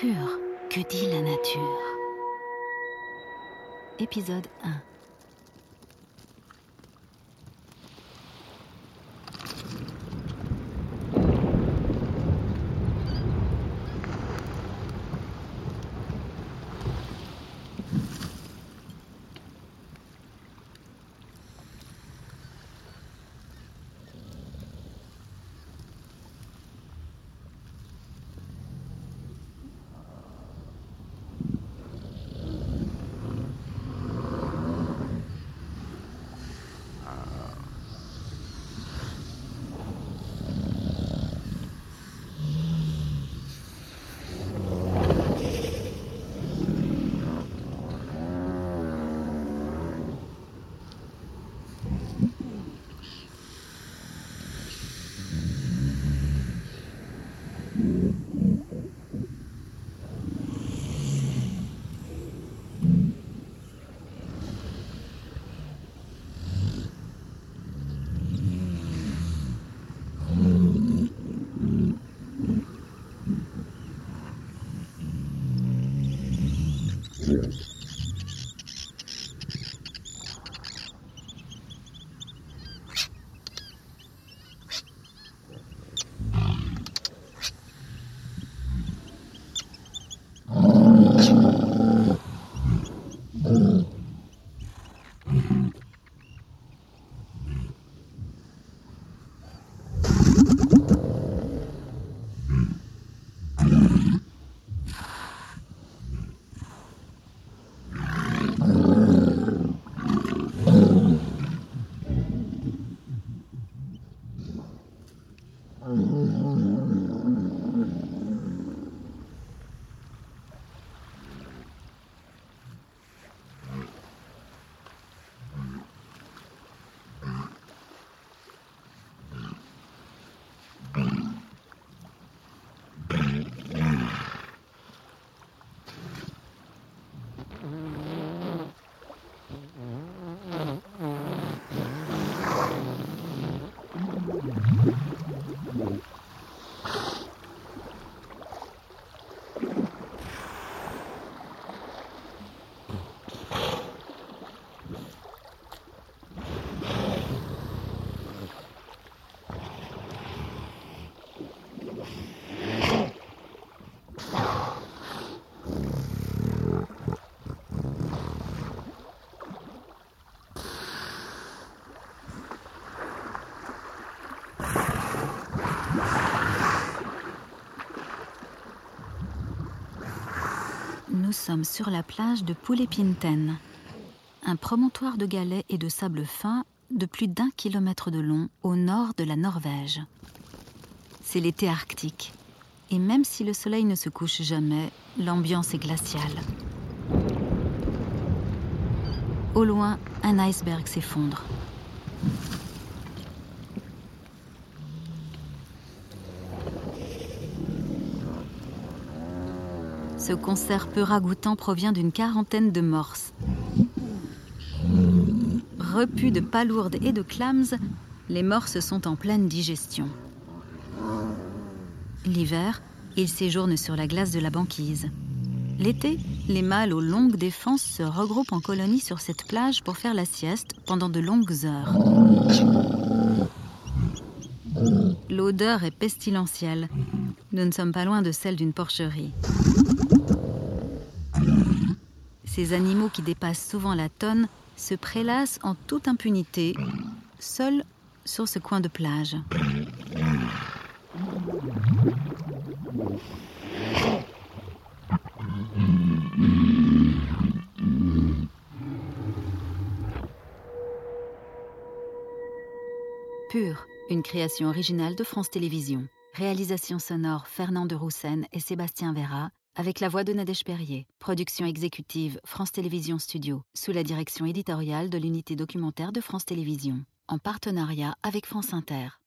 Que dit la nature. Épisode 1 Nous sommes sur la plage de Poulepinten, un promontoire de galets et de sable fin de plus d'un kilomètre de long au nord de la Norvège. C'est l'été arctique, et même si le soleil ne se couche jamais, l'ambiance est glaciale. Au loin, un iceberg s'effondre. Ce concert peu ragoûtant provient d'une quarantaine de morses. Repus de palourdes et de clams, les morses sont en pleine digestion. L'hiver, ils séjournent sur la glace de la banquise. L'été, les mâles aux longues défenses se regroupent en colonies sur cette plage pour faire la sieste pendant de longues heures. L'odeur est pestilentielle. Nous ne sommes pas loin de celle d'une porcherie. Ces animaux qui dépassent souvent la tonne se prélassent en toute impunité, seuls sur ce coin de plage. Pur, une création originale de France Télévisions. Réalisation sonore Fernand de Roussen et Sébastien Vera, avec la voix de Nadège Perrier. Production exécutive France Télévisions Studio, sous la direction éditoriale de l'unité documentaire de France Télévisions, en partenariat avec France Inter.